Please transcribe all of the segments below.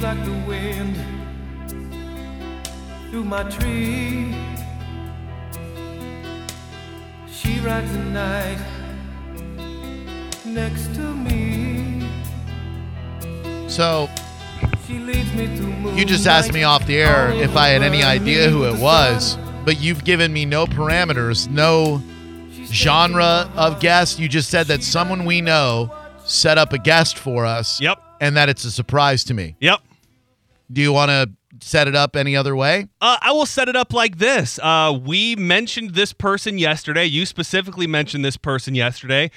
She's like the wind through my tree. She rides the night next to me. So She leads me through you just asked me off the air if I had any idea who it was, but you've given me no parameters, no genre of guest. You just said that someone we know set up a guest for us. Yep. And that it's a surprise to me. Yep. Do you want to set it up any other way? Uh, I will set it up like this. Uh, we mentioned this person yesterday. You specifically mentioned this person yesterday.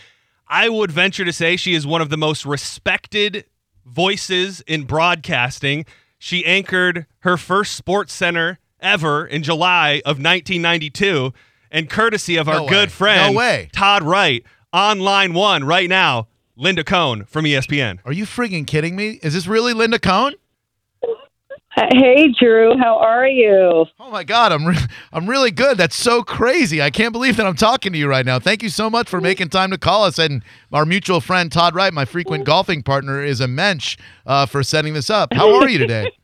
I would venture to say she is one of the most respected voices in broadcasting. She anchored her first SportsCenter ever in July of 1992. And courtesy of our No good friend, No way. Todd Wright, on line one right now, Linda Cohn from ESPN. Are you friggin' kidding me? Is this really Linda Cohn? Hey, Drew, how are you? Oh my God, I'm re- I'm really good. That's so crazy. I can't believe that I'm talking to you right now. Thank you so much for making time to call us. And our mutual friend Todd Wright, my frequent golfing partner, is a mensch uh, for setting this up. How are you today?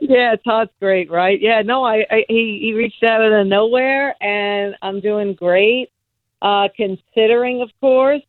Yeah, Todd's great, right? Yeah, no, I, I he he reached out out of nowhere, and I'm doing great, uh, considering, of course.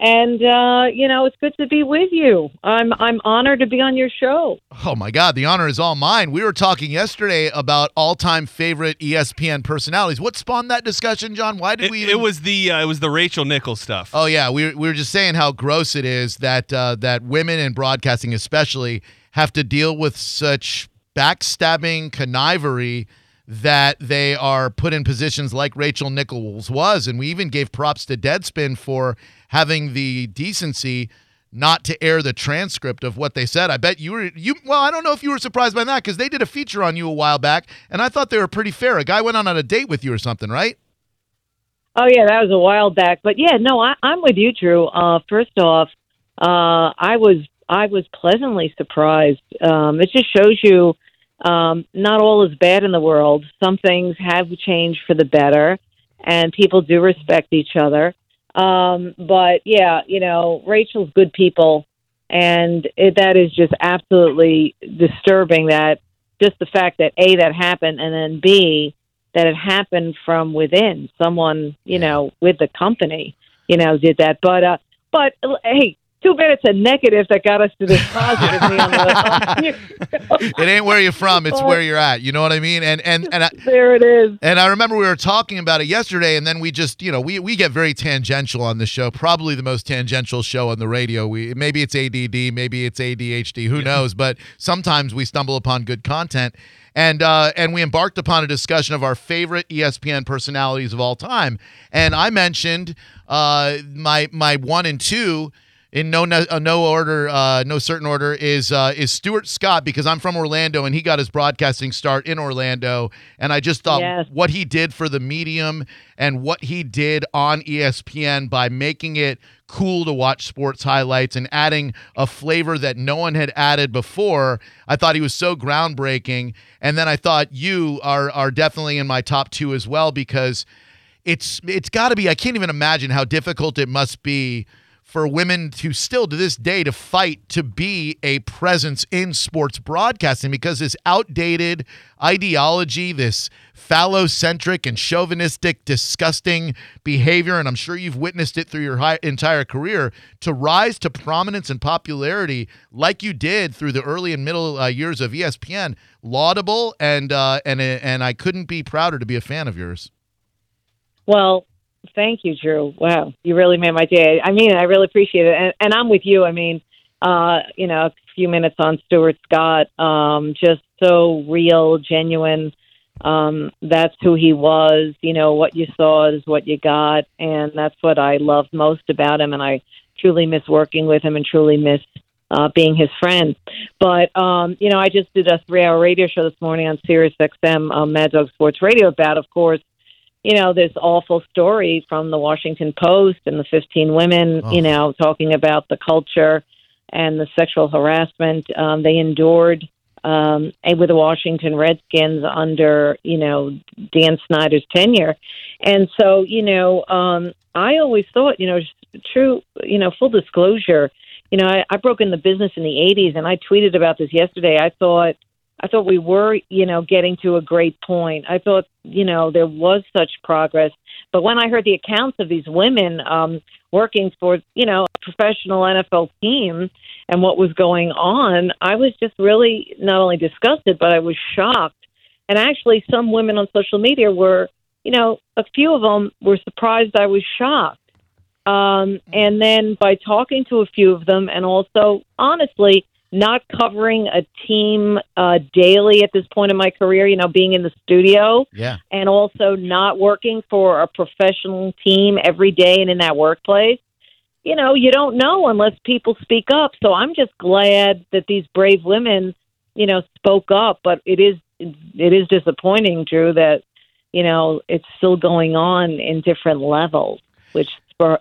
And uh, you know, it's good to be with you. I'm I'm honored to be on your show. Oh my God, the honor is all mine. We were talking yesterday about all-time favorite ESPN personalities. What spawned that discussion, John? Why did It, we? it was the uh, it was the Rachel Nichols stuff. Oh yeah, we we were just saying how gross it is that uh, that women in broadcasting, especially, have to deal with such backstabbing connivery that they are put in positions like Rachel Nichols was, and we even gave props to Deadspin for having the decency not to air the transcript of what they said. I bet you were you. Well, I don't know if you were surprised by that because they did a feature on you a while back, and I thought they were pretty fair. A guy went on on a date with you or something, right? Oh yeah, that was a while back, but yeah, no, I, I'm with you, Drew. Uh, first off, uh, I was I was pleasantly surprised. Um, it just shows you um, not all is bad in the world. Some things have changed for the better, and people do respect each other. Um, but yeah, you know, Rachel's good people, and it, that is just absolutely disturbing. That just the fact that a that happened, and then b that it happened from within someone, you know, with the company, you know, did that. But uh, but hey, too bad it's a negative that got us to this positive. me on the- it ain't where you're from it's where you're at you know what i mean and and and I, there it is. and i remember we were talking about it yesterday and then we just you know we we get very tangential on the show probably the most tangential show on the radio we maybe it's add maybe it's adhd who knows but sometimes we stumble upon good content and uh, and we embarked upon a discussion of our favorite ESPN personalities of all time. And I mentioned uh, my my one and two in no no, uh, no order, uh, no certain order is uh, is Stuart Scott because I'm from Orlando and he got his broadcasting start in Orlando, and I just thought Yes. what he did for the medium and what he did on ESPN by making it cool to watch sports highlights and adding a flavor that no one had added before. I thought he was so groundbreaking, and then I thought you are are definitely in my top two as well because it's it's got to be. I can't even imagine how difficult it must be for women to still to this day to fight to be a presence in sports broadcasting because this outdated ideology, this phallocentric and chauvinistic, disgusting behavior, and I'm sure you've witnessed it through your entire career, to rise to prominence and popularity like you did through the early and middle uh, years of ESPN, laudable, and uh, and and I couldn't be prouder to be a fan of yours. Well, thank you, Drew. Wow, you really made my day. I mean, I really appreciate it, and, and I'm with you. I mean, uh, you know, a few minutes on Stuart Scott, um, just so real, genuine. Um, that's who he was. You know, what you saw is what you got, and that's what I loved most about him. And I truly miss working with him, and truly miss uh, being his friend. But um, you know, I just did a three-hour radio show this morning on Sirius XM, um, Mad Dog Sports Radio, about, of course, you know, this awful story from the Washington Post and the 15 women, Oh. you know, talking about the culture and the sexual harassment um, they endured um, and with the Washington Redskins under, you know, Dan Snyder's tenure. And so, you know, um, I always thought, you know, true, you know, full disclosure, you know, I, I broke in the business in the '80s, and I tweeted about this yesterday. I thought, I thought we were, you know, getting to a great point. I thought, you know, there was such progress. But when I heard the accounts of these women um, working for, you know, a professional NFL team and what was going on, I was just really not only disgusted, but I was shocked. And actually, some women on social media were, you know, a few of them were surprised I was shocked. Um, and then by talking to a few of them, and also honestly, not covering a team uh, daily at this point in my career, you know, being in the studio Yeah. and also not working for a professional team every day and in that workplace, you know, you don't know unless people speak up. So I'm just glad that these brave women, you know, spoke up. But it is it is disappointing, Drew, that you know it's still going on in different levels, which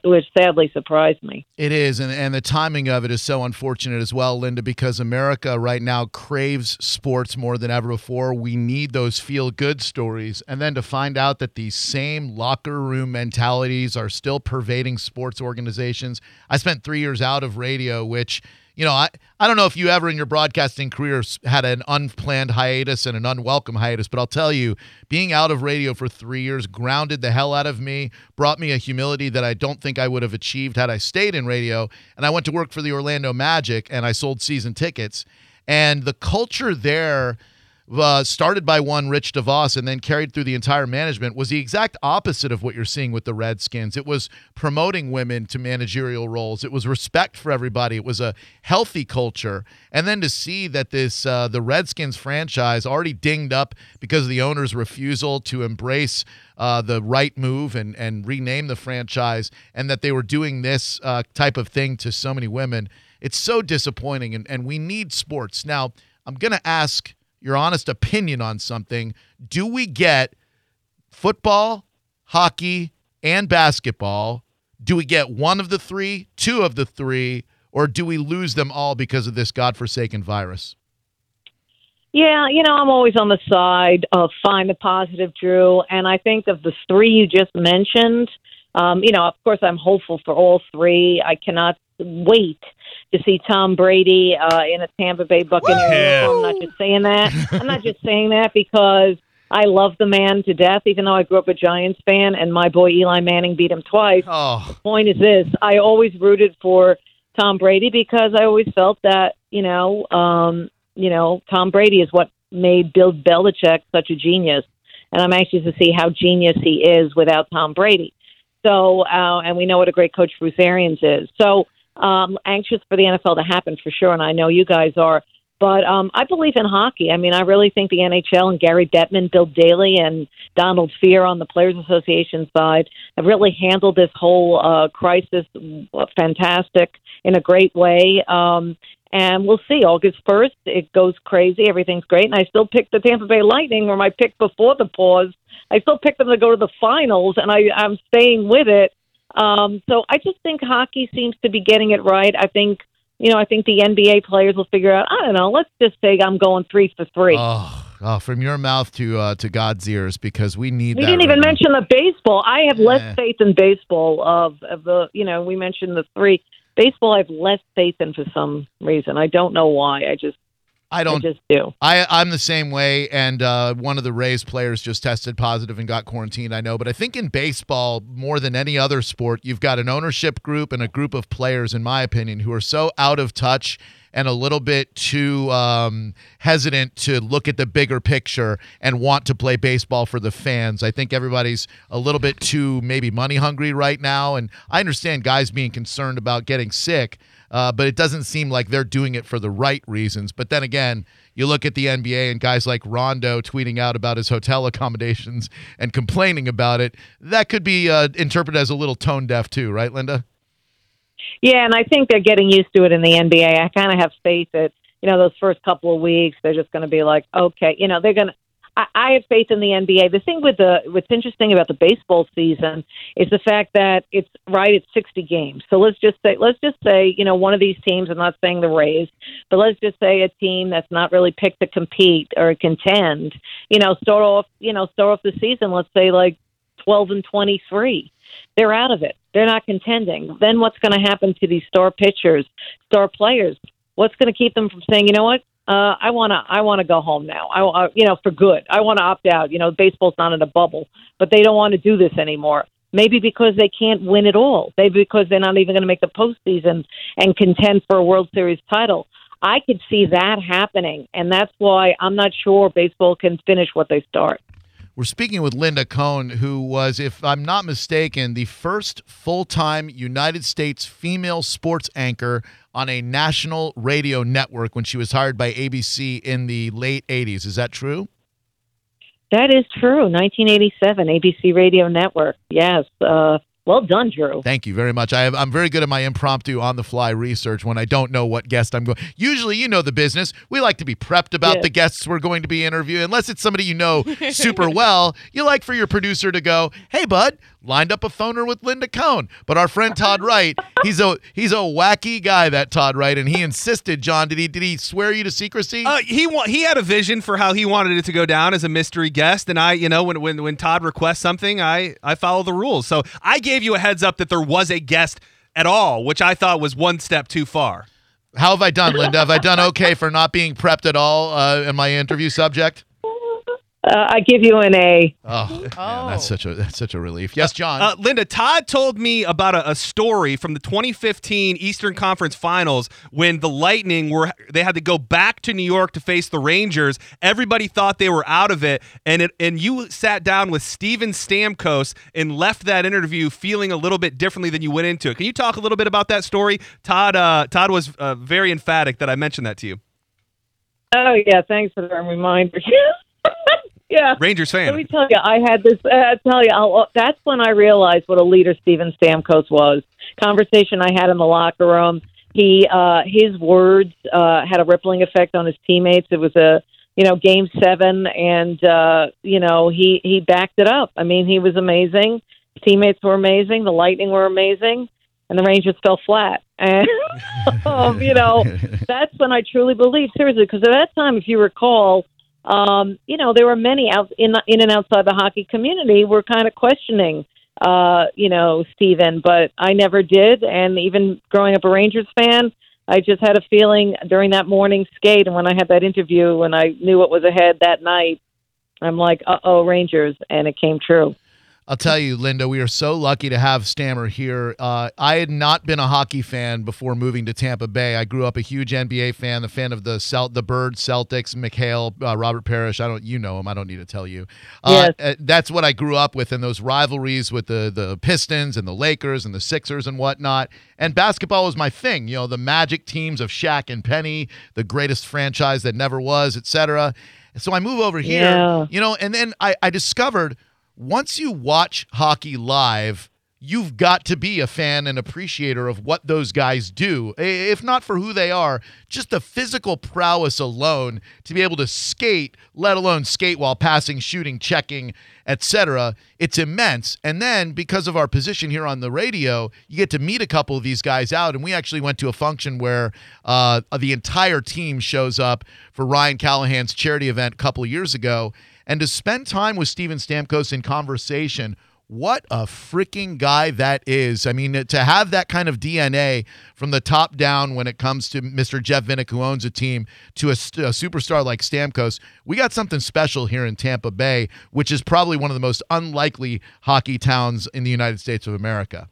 which sadly surprised me. It is, and, and the timing of it is so unfortunate as well, Linda, because America right now craves sports more than ever before. We need those feel good stories. And then to find out that these same locker room mentalities are still pervading sports organizations. I spent three years out of radio, which you know, I, I don't know if you ever in your broadcasting career had an unplanned hiatus and an unwelcome hiatus, but I'll tell you, being out of radio for three years grounded the hell out of me, brought me a humility that I don't think I would have achieved had I stayed in radio. And I went to work for the Orlando Magic and I sold season tickets. And the culture there, uh, started by one Rich DeVos and then carried through the entire management was the exact opposite of what you're seeing with the Redskins. It was promoting women to managerial roles. It was respect for everybody. It was a healthy culture. And then to see that this uh, the Redskins franchise already dinged up because of the owner's refusal to embrace uh, the right move and and rename the franchise, and that they were doing this uh, type of thing to so many women. It's so disappointing, and, and we need sports. Now, I'm going to ask your honest opinion on something. Do we get football, hockey, and basketball? Do we get one of the three, two of the three, or do we lose them all because of this godforsaken virus? Yeah, you know, I'm always on the side of find the positive, Drew. And I think of the three you just mentioned, um, you know, of course, I'm hopeful for all three. I cannot wait to see Tom Brady uh, in a Tampa Bay Buccaneer uniform. I'm not just saying that. I'm not just saying that because I love the man to death, even though I grew up a Giants fan and my boy Eli Manning beat him twice Oh, point is this I always rooted for Tom Brady because I always felt that, you know, um, you know, Tom Brady is what made Bill Belichick such a genius. And I'm anxious to see how genius he is without Tom Brady. So, uh, and we know what a great coach Bruce Arians is. So, um, anxious for the NFL to happen for sure, and I know you guys are. But um, I believe in hockey. I mean, I really think the NHL and Gary Bettman, Bill Daly, and Donald Fehr on the Players Association side have really handled this whole uh, crisis uh, fantastic in a great way. Um, and we'll see. August 1st, it goes crazy. Everything's great. And I still picked the Tampa Bay Lightning, or my pick before the pause. I still picked them to go to the finals, and I, I'm staying with it. Um, so I just think hockey seems to be getting it right. I think, you know, I think the NBA players will figure out, I don't know, let's just say I'm going three for three. oh, oh, from your mouth to uh, to God's ears, because we need. we didn't right even now. mention the baseball. I have less faith in baseball of, of the, you know, we mentioned the three. Baseball, I have less faith in for some reason. I don't know why. I just, I I don't. just do. I, I'm the same way, and uh, one of the Rays players just tested positive and got quarantined. I know, but I think in baseball, more than any other sport, you've got an ownership group and a group of players, in my opinion, who are so out of touch and a little bit too um, hesitant to look at the bigger picture and want to play baseball for the fans. I think everybody's a little bit too maybe money hungry right now, and I understand guys being concerned about getting sick. Uh, but it doesn't seem like they're doing it for the right reasons. But then again, you look at the NBA and guys like Rondo tweeting out about his hotel accommodations and complaining about it. That could be uh, interpreted as a little tone deaf too, right, Linda? Yeah, and I think they're getting used to it in the NBA. I kind of have faith that you know those first couple of weeks they're just going to be like, okay, you know, they're going to. I have faith in the NBA. The thing with the what's interesting about the baseball season is the fact that it's right. at sixty games. So let's just say, let's just say, you know, one of these teams. I'm not saying the Rays, but let's just say a team that's not really picked to compete or contend. You know, start off, you know, start off the season. Let's say like twelve and twenty three. they're out of it. They're not contending. Then what's going to happen to these star pitchers, star players? What's going to keep them from saying, you know what? Uh, I want to. I want to go home now. I, you know, for good. I want to opt out. You know, baseball's not in a bubble, but they don't want to do this anymore. Maybe because they can't win it all. Maybe because they're not even going to make the postseason and contend for a World Series title. I could see that happening, and that's why I'm not sure baseball can finish what they start. We're speaking with Linda Cohn, who was, if I'm not mistaken, the first full time United States female sports anchor on a national radio network when she was hired by ABC in the late 80s. Is that true? That is true. 1987, ABC Radio Network. Yes. Uh, well done, Drew. Thank you very much. I have, I'm very good at my impromptu on the fly research when I don't know what guest I'm going. Usually, you know the business. We like to be prepped about Yeah. the guests we're going to be interviewing. Unless it's somebody you know super well, you like for your producer to go, "Hey, bud, lined up a phoner with Linda Cohn." But our friend Todd Wright, he's a he's a wacky guy. That Todd Wright, and he insisted. John, did he did he swear you to secrecy? Uh, he wa- he had a vision for how he wanted it to go down as a mystery guest, and I, you know, when when when Todd requests something, I I follow the rules. So I gave you a heads up that there was a guest at all, which I thought was one step too far. How have I done, Linda? Have I done okay for not being prepped at all uh, in my interview subject? Uh, I give you an A. Oh, man, that's such a that's such a relief. Yes, John. Uh, Linda, Todd told me about a, a story from the 2015 Eastern Conference Finals when the Lightning were they had to go back to New York to face the Rangers. Everybody thought they were out of it, and it, and you sat down with Steven Stamkos and left that interview feeling a little bit differently than you went into it. Can you talk a little bit about that story? Todd uh, Todd was uh, very emphatic that I mentioned that to you. Oh yeah, thanks for the reminder. yeah. Rangers fan. Let me tell you, I had this. Uh, I tell you, I'll, that's when I realized what a leader Steven Stamkos was. Conversation I had in the locker room. He, uh, his words uh, had a rippling effect on his teammates. It was a, you know, game seven, and uh, you know, he he backed it up. I mean, he was amazing. His teammates were amazing. The Lightning were amazing, and the Rangers fell flat. And um, you know, that's when I truly believed seriously because at that time, if you recall, um, you know, there were many out in in and outside the hockey community were kind of questioning, uh, you know, Steven, but I never did. And even growing up a Rangers fan, I just had a feeling during that morning skate and when I had that interview and I knew what was ahead that night, I'm like, uh oh, Rangers, and it came true. I'll tell you, Linda, we are so lucky to have Stammer here. Uh, I had not been a hockey fan before moving to Tampa Bay. I grew up a huge NBA fan, the fan of the Celt- the Bird Celtics, McHale, uh, Robert Parrish. I don't, you know him. I don't need to tell you. Uh, uh, that's what I grew up with, and those rivalries with the the Pistons and the Lakers and the Sixers and whatnot. And basketball was my thing. You know, the Magic teams of Shaq and Penny, the greatest franchise that never was, etc. So I move over here, Yeah. you know, and then I, I discovered once you watch hockey live, you've got to be a fan and appreciator of what those guys do. If not for who they are, just the physical prowess alone to be able to skate, let alone skate while passing, shooting, checking, etc. It's immense. And then because of our position here on the radio, you get to meet a couple of these guys out. And we actually went to a function where uh, the entire team shows up for Ryan Callahan's charity event a couple of years ago. And to spend time with Steven Stamkos in conversation, what a freaking guy that is. I mean, to have that kind of DNA from the top down when it comes to Mr. Jeff Vinik, who owns a team, to a, a superstar like Stamkos, we got something special here in Tampa Bay, which is probably one of the most unlikely hockey towns in the United States of America.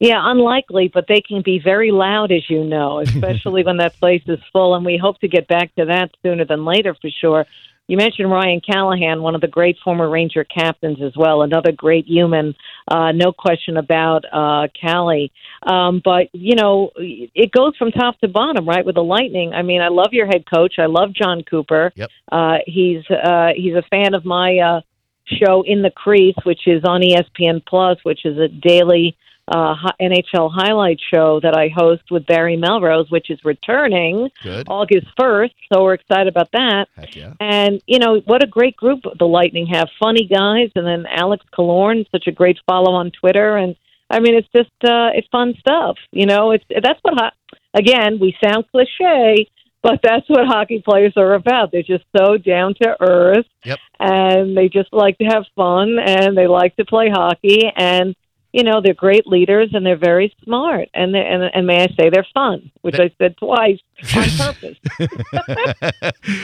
Yeah, unlikely, but they can be very loud, as you know, especially when that place is full. And we hope to get back to that sooner than later for sure. You mentioned Ryan Callahan, one of the great former Ranger captains as well, another great human, uh, no question about uh, Callie. Um, but, you know, it goes from top to bottom, right, with the Lightning. I mean, I love your head coach. I love John Cooper. Yep. Uh, he's, uh, he's a fan of my uh, show In the Crease, which is on ESPN Plus, which is a daily uh, NHL highlight show that I host with Barry Melrose, which is returning Good. August 1st. So we're excited about that. Yeah. And, you know, what a great group the Lightning have. Funny guys. And then Alex Killorn, such a great follow on Twitter. And, I mean, it's just, uh, it's fun stuff. You know, it's that's what, ho- again, we sound cliche, but that's what hockey players are about. They're just so down to earth Yep. and they just like to have fun and they like to play hockey and you know, they're great leaders and they're very smart and they and, and may I say they're fun, which I said twice on purpose.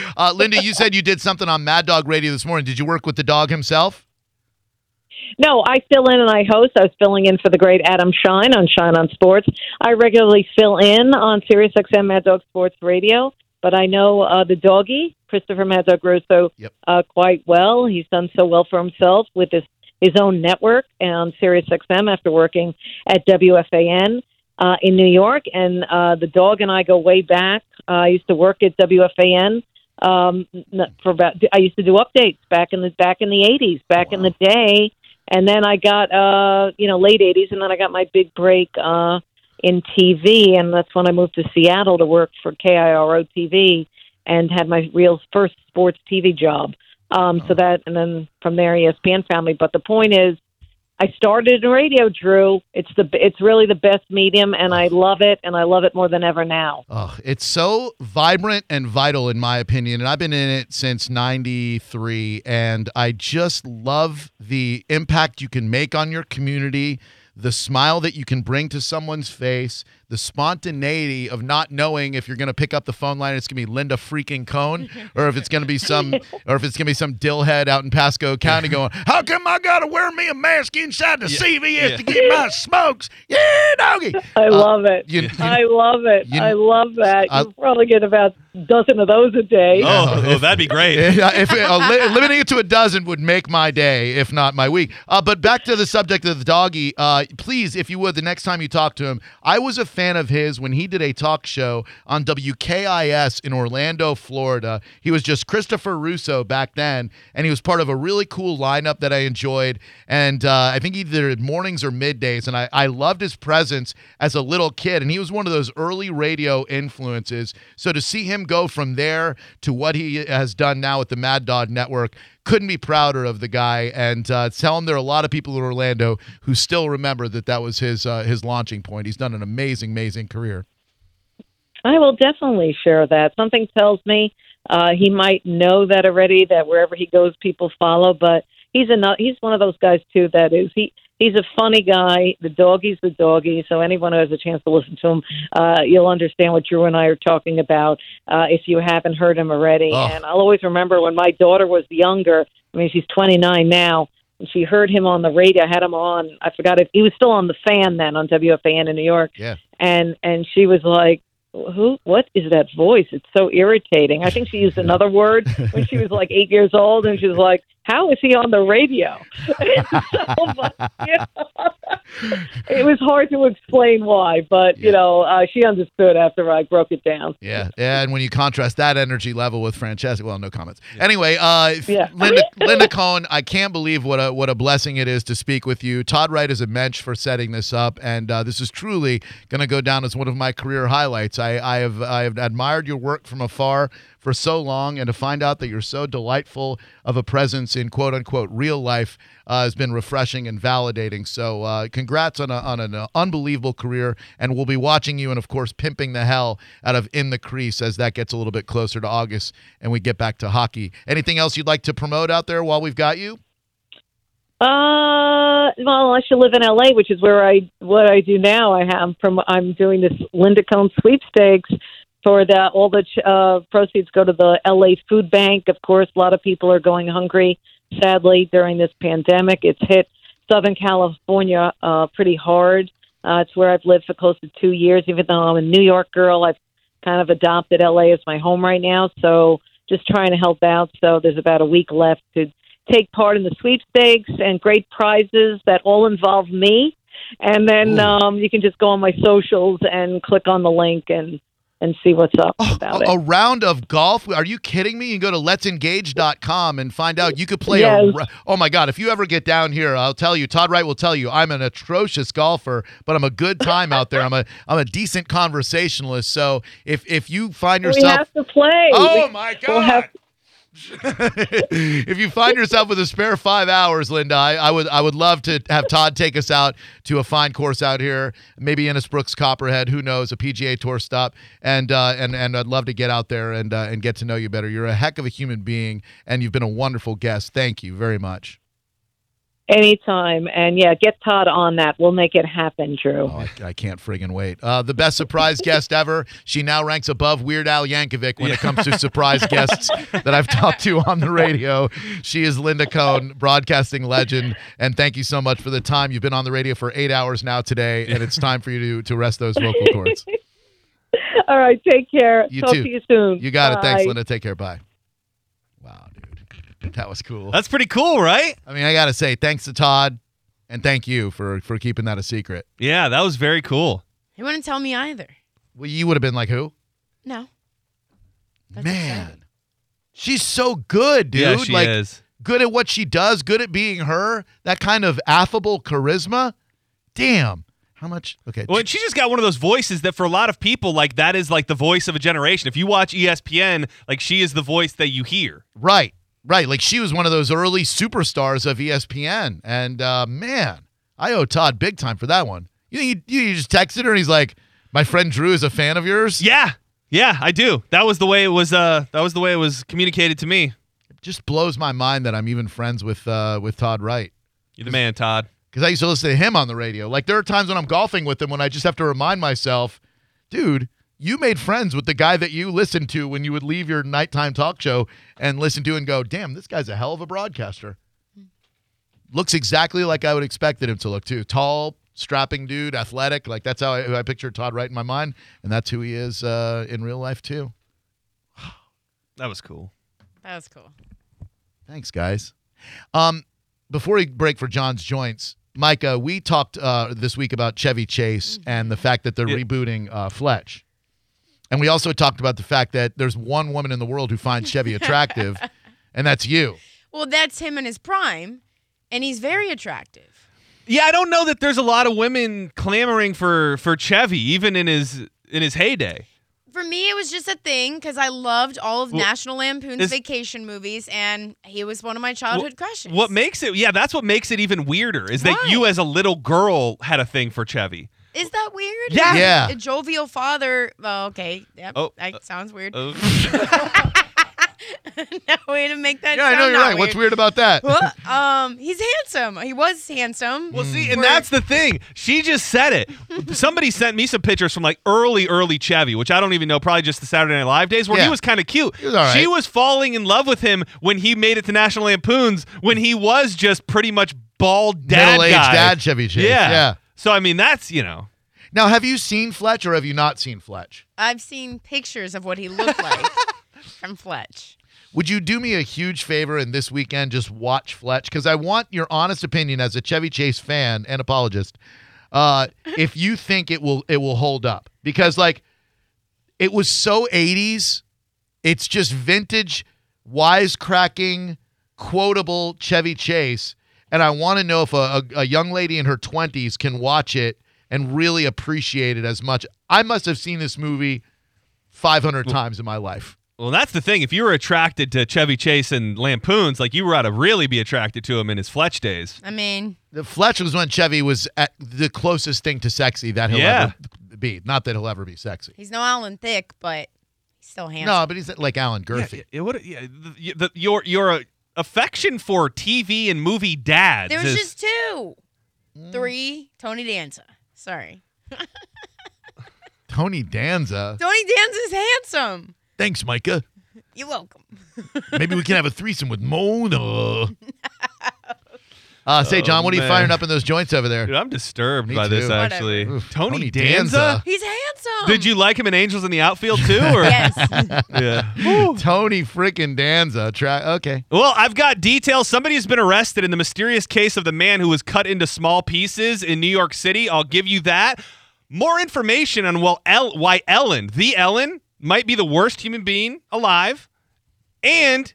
uh, Linda, you said you did something on Mad Dog Radio this morning. Did you work with the dog himself? No, I fill in and I host. I was filling in for the great Adam Schein on Schein on Sports. I regularly fill in on Sirius XM Mad Dog Sports Radio, but I know uh, the doggy, Christopher Mad Dog Russo, Yep. uh, quite well. He's done so well for himself with his, his own network on Sirius XM after working at WFAN. Uh, in New York, and uh, the dog and I go way back. Uh, I used to work at WFAN um, for about. I used to do updates back in the back in the eighties, back in the day, and then I got uh, you know late eighties, and then I got my big break uh, in TV, and that's when I moved to Seattle to work for KIRO TV and had my real first sports TV job. Um, So that, and then from there, ESPN family. But the point is, I started in radio, Drew. It's the it's really the best medium, and I love it, and I love it more than ever now. Oh, it's so vibrant and vital, in my opinion. And I've been in it since 93. And I just love the impact you can make on your community, the smile that you can bring to someone's face, the spontaneity of not knowing if you're going to pick up the phone line, it's going to be Linda freaking Cohn, or if it's going to be some, or if it's going to be some dillhead out in Pasco County going, How come I got to wear me a mask inside the CVS yeah. to get my smokes? Yeah, doggy. I love it. you- you- I love it. you- I love that. I- you probably get about a dozen of those a day. Oh, oh, that'd be great. Yeah, if uh, li- limiting it to a dozen would make my day, if not my week. Uh, but back to the subject of the doggy. Uh, please, if you would, the next time you talk to him, I was a fan of his when he did a talk show on WKIS in Orlando, Florida. He was just Christopher Russo back then, and he was part of a really cool lineup that I enjoyed. And uh, I think he did mornings or middays, and I, I loved his presence as a little kid. And he was one of those early radio influences. So to see him go from there to what he has done now with the Mad Dog Network, couldn't be prouder of the guy. And uh, tell him there are a lot of people in Orlando who still remember that that was his uh, his launching point. He's done an amazing, amazing career. I will definitely share that. Something tells me uh, he might know that already. That wherever he goes, people follow. But he's a he's one of those guys too. That is he. He's a funny guy. The doggy's the doggy. So anyone who has a chance to listen to him, uh, you'll understand what Drew and I are talking about uh, if you haven't heard him already. Oh. And I'll always remember when my daughter was younger. I mean, she's 29 now. And she heard him on the radio. I had him on. I forgot if he was still on the fan then on WFAN in New York Yeah. and and she was like who what is that voice it's so irritating i think she used another word when she was like eight years old and she was like how is he on the radio so, but, you know, it was hard to explain why but you know uh, she understood after i broke it down Yeah, and when you contrast that energy level with Francesa, well, no comments. Anyway, uh, Yeah. Linda Linda Cohn, I can't believe what a what a blessing it is to speak with you. Todd Wright is a mensch for setting this up, and uh, this is truly going to go down as one of my career highlights. I, I have I have admired your work from afar for so long, and to find out that you're so delightful of a presence in quote unquote real life uh, has been refreshing and validating. So, uh, congrats on, a, on an uh, unbelievable career, and we'll be watching you and, of course, pimping the hell out of In the Crease as that gets a little bit closer to August and we get back to hockey. Anything else you'd like to promote out there while we've got you? Uh, well, unless you live in LA, which is where I what I do now. I have from I'm doing this Linda Cohn sweepstakes for the all the uh, proceeds go to the LA Food Bank. Of course, a lot of people are going hungry. Sadly, during this pandemic, it's hit Southern California uh, pretty hard. Uh, it's where I've lived for close to two years. Even though I'm a New York girl, I've kind of adopted LA as my home right now. So just trying to help out. So there's about a week left to take part in the sweepstakes and great prizes that all involve me. And then um, you can just go on my socials and click on the link and and see what's up oh, about a, it. a round of golf? Are you kidding me? You can go to letsengage.com and find out. You could play. Yes. ra- Oh my God! If you ever get down here, I'll tell you. Todd Wright will tell you. I'm an atrocious golfer, but I'm a good time out there. I'm a I'm a decent conversationalist. So if if you find yourself we have to play. oh We- my we'll have- God. If you find yourself with a spare five hours, Linda, I, I would I would love to have Todd take us out to a fine course out here, maybe Innisbrook's Copperhead, who knows, a PGA Tour stop, and uh, and and I'd love to get out there and uh, and get to know you better. You're a heck of a human being, and you've been a wonderful guest. Thank you very much. Anytime. And yeah, get Todd on that. We'll make it happen, Drew. Oh, I, I can't friggin' wait. Uh, the best surprise guest ever. She now ranks above Weird Al Yankovic when it comes to surprise guests that I've talked to on the radio. She is Linda Cohn, broadcasting legend. And thank you so much for the time. You've been on the radio for eight hours now today, and it's time for you to, to rest those vocal cords. All right, take care. You Talk too. to you soon. You got it. Thanks, Linda. Take care. Bye. Wow, dude. That was cool. That's pretty cool, right? I mean, I got to say, thanks to Todd, and thank you for, for keeping that a secret. Yeah, that was very cool. He wouldn't tell me either. Well, you would have been like, who? No. That's Man. exciting. She's so good, dude. yeah, she like, is. good at what she does, good at being her, that kind of affable charisma. Damn. How much? Okay. Well, and she just got one of those voices that for a lot of people, like that is like the voice of a generation. If you watch ESPN, like she is the voice that you hear. right. Right. Like she was one of those early superstars of ESPN. And uh, man, I owe Todd big time for that one. You, think you, you just texted her and he's like, my friend Drew is a fan of yours? Yeah, yeah, I do. That was the way it was. Uh, that was the way it was communicated to me. It just blows my mind that I'm even friends with uh, with Todd Wright. You're the man, Todd. because I used to listen to him on the radio. Like there are times when I'm golfing with him when I just have to remind myself, dude, you made friends with the guy that you listened to when you would leave your nighttime talk show and listen to and go, damn, this guy's a hell of a broadcaster. Looks exactly like I would expected him to look too. Tall, strapping dude, athletic. Like that's how I, who I pictured Todd Wright in my mind, and that's who he is uh, in real life too. That was cool. That was cool. Thanks, guys. Um, before we break for John's joints, Micah, we talked uh, this week about Chevy Chase and the fact that they're Yeah. rebooting uh, Fletch. And we also talked about the fact that there's one woman in the world who finds Chevy attractive, and that's you. Well, that's him in his prime, and he's very attractive. Yeah, I don't know that there's a lot of women clamoring for for Chevy, even in his in his heyday. For me, it was just a thing because I loved all of Well, National Lampoon's is- vacation movies, and he was one of my childhood crushes. What makes it? Yeah, that's what makes it even weirder is that you, as a little girl, had a thing for Chevy. Is that weird? Yeah. Yeah. A jovial father. Well, okay. Yep. Oh, that uh, sounds weird. Oh. no way to make that. Yeah, I know you're not right. What's weird about that? What? um, he's handsome. He was handsome. Well, see, and Where- that's the thing. She just said it. Somebody sent me some pictures from like early, early Chevy, which I don't even know, probably just the Saturday Night Live days, where Yeah. he was kind of cute. He was all right. She was falling in love with him when he made it to National Lampoons, when he was just pretty much bald dad Middle-aged guy. dad Chevy Chase. Yeah. yeah. So I mean, that's you know. Now, have you seen Fletch or have you not seen Fletch? I've seen pictures of what he looked like from Fletch. Would you do me a huge favor and this weekend just watch Fletch? Because I want your honest opinion as a Chevy Chase fan and apologist. Uh, if you think it will it will hold up. Because like it was so 80s, it's just vintage, wisecracking, quotable Chevy Chase. And I want to know if a, a, a young lady in her 20s can watch it and really appreciate it as much. I must have seen this movie 500 times in my life. Well, that's the thing. If you were attracted to Chevy Chase and Lampoons, like you were ought to really be attracted to him in his Fletch days. I mean, The Fletch was when Chevy was at the closest thing to sexy that he'll Yeah. ever be. Not that he'll ever be sexy. he's no Alan Thicke, but he's still handsome. No, but he's like Alan Gurfey. Yeah, it would. Yeah, the, the, your your uh, affection for TV and movie dads. there was is- just two, Mm. three. Tony Danza. Sorry, Tony Danza. Tony Danza's handsome. Thanks, Micah. You're welcome. Maybe we can have a threesome with Mona. Uh, say, Oh, John, what are you man. firing up in those joints over there? Dude, I'm disturbed Me by this. too. Actually, Oof, Tony, Tony Danza. Danza. He's handsome. Did you like him in Angels in the Outfield too? Or Yes. yeah. Tony freaking Danza. Try okay. Well, I've got details. Somebody has been arrested in the mysterious case of the man who was cut into small pieces in New York City. I'll give you that. More information on well, El- why Ellen, the Ellen, might be the worst human being alive. And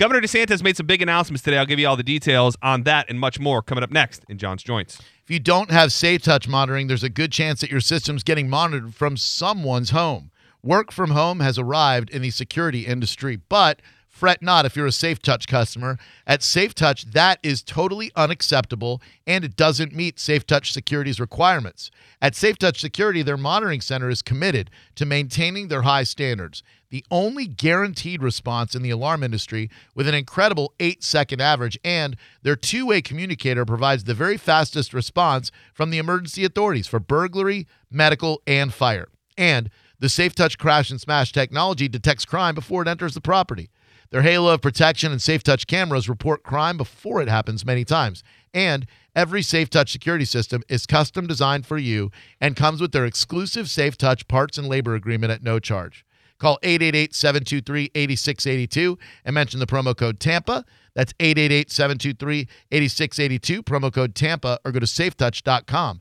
Governor DeSantis made some big announcements today. I'll give you all the details on that and much more coming up next in John's Joints. If you don't have Safe Touch monitoring, there's a good chance that your system's getting monitored from someone's home. Work from home has arrived in the security industry, but Fret not if you're a Safe Touch customer. At Safe Touch, that is totally unacceptable and it doesn't meet Safe Touch Security's requirements. At Safe Touch Security, their monitoring center is committed to maintaining their high standards. The only guaranteed response in the alarm industry with an incredible eight second average, and their two way communicator provides the very fastest response from the emergency authorities for burglary, medical, and fire. And the Safe Touch Crash and Smash technology detects crime before it enters the property. Their halo of protection and Safe Touch cameras report crime before it happens many times. And every Safe Touch security system is custom designed for you and comes with their exclusive Safe Touch parts and labor agreement at no charge. Call 888 723 8682 and mention the promo code TAMPA. That's 888 723 8682, promo code TAMPA, or go to safetouch.com.